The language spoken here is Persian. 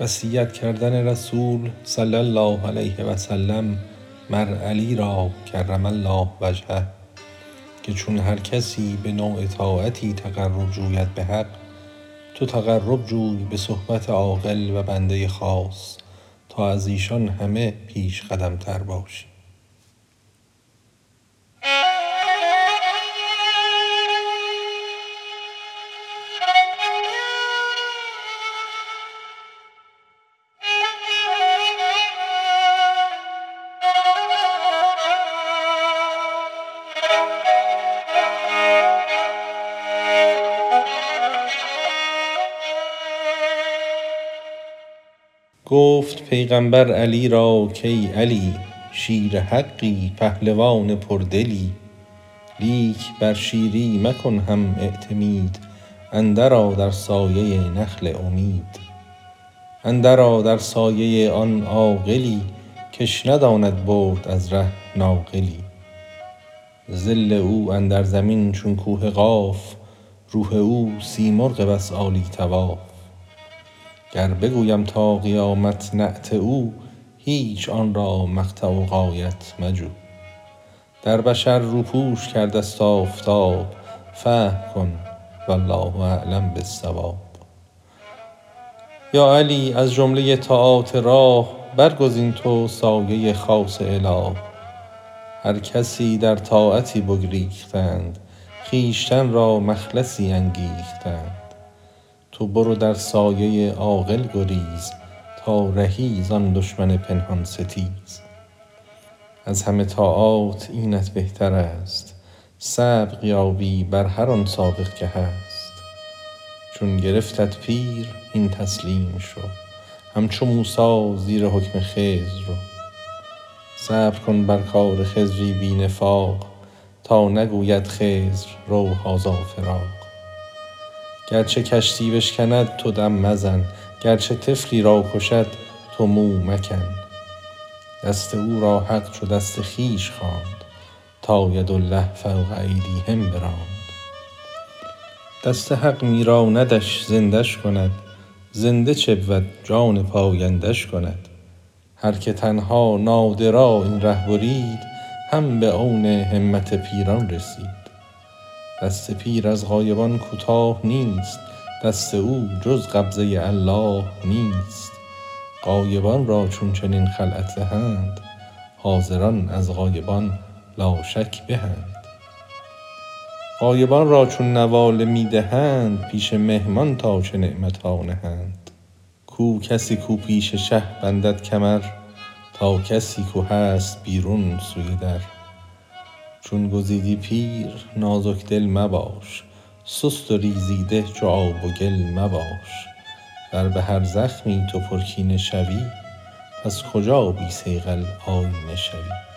وصیت کردن رسول صلی الله علیه و سلم مر علی را کرم الله وجهه که چون هر کسی به نوع طاعتی تقرب جوید به حق تو تقرب جوی به صحبت عاقل و بنده خاص تا از ایشان همه پیش قدم تر باشی. گفت پیغامبر علی را کای علی شیر حقی پهلوان پردلی. لیک بر شیری مکن هم اعتمید اندرآ در سایه نخل امید. اندرآ در سایه آن عاقلی کش نداند برد از ره ناقلی. ظل او اندر زمین چون کوه قاف روح او سیمرغ بس عالی طواف. گر بگویم تا قیامت نعت او هیچ آن را مقطع و غایت مجو. در بشر روپوش کرده ست آفتاب فهم کن والله اعلم بالصواب. یا علی از جمله طاعات راه برگزین تو سایه خاص اله. هر کسی در طاعتی بگریختند خویشتن را مخلصی انگیختند. تو برو در سایه عاقل گریز تا رهی زان دشمن پنهان ستیز. از همه طاعات اینت بهتر است سبق یابی بر هر آن سابق که هست. چون گرفتت پیر هین تسلیم شو همچو موسی زیر حکم خضر رو. صبر کن بر کار خضری بی نفاق تا نگوید خضر رو هذا فراق گرچه کشتی بشکند تو دم مزن گرچه طفلی را کشد تو مو مکن. دست او را حق چو دست خویش خواند تا یدالله فوق ایدیهم براند. دست حق میراندش زنده ش کند زنده چه بود جان پاینده ش کند. هر که تنها نادرا این ره برید هم به عون همت پیران رسید. دست پیر از غایبان کوتاه نیست دست او جز قبضه الله نیست. غایبان را چون چنین خلعت دهند حاضران از غایبان لاشک بهند. غایبان را چون نواله می دهند پیش مهمان تا چه نعمت ها نهند. کو کسی کو پیش شه بندد کمر تا کسی کو هست بیرون سوی در. چون گزیدی پیر نازک دل مباش سست و ریزیده چو آب و گل مباش. ور به هر زخمی تو پر کینه شوی پس کجا بی صیقل آیینه شوی؟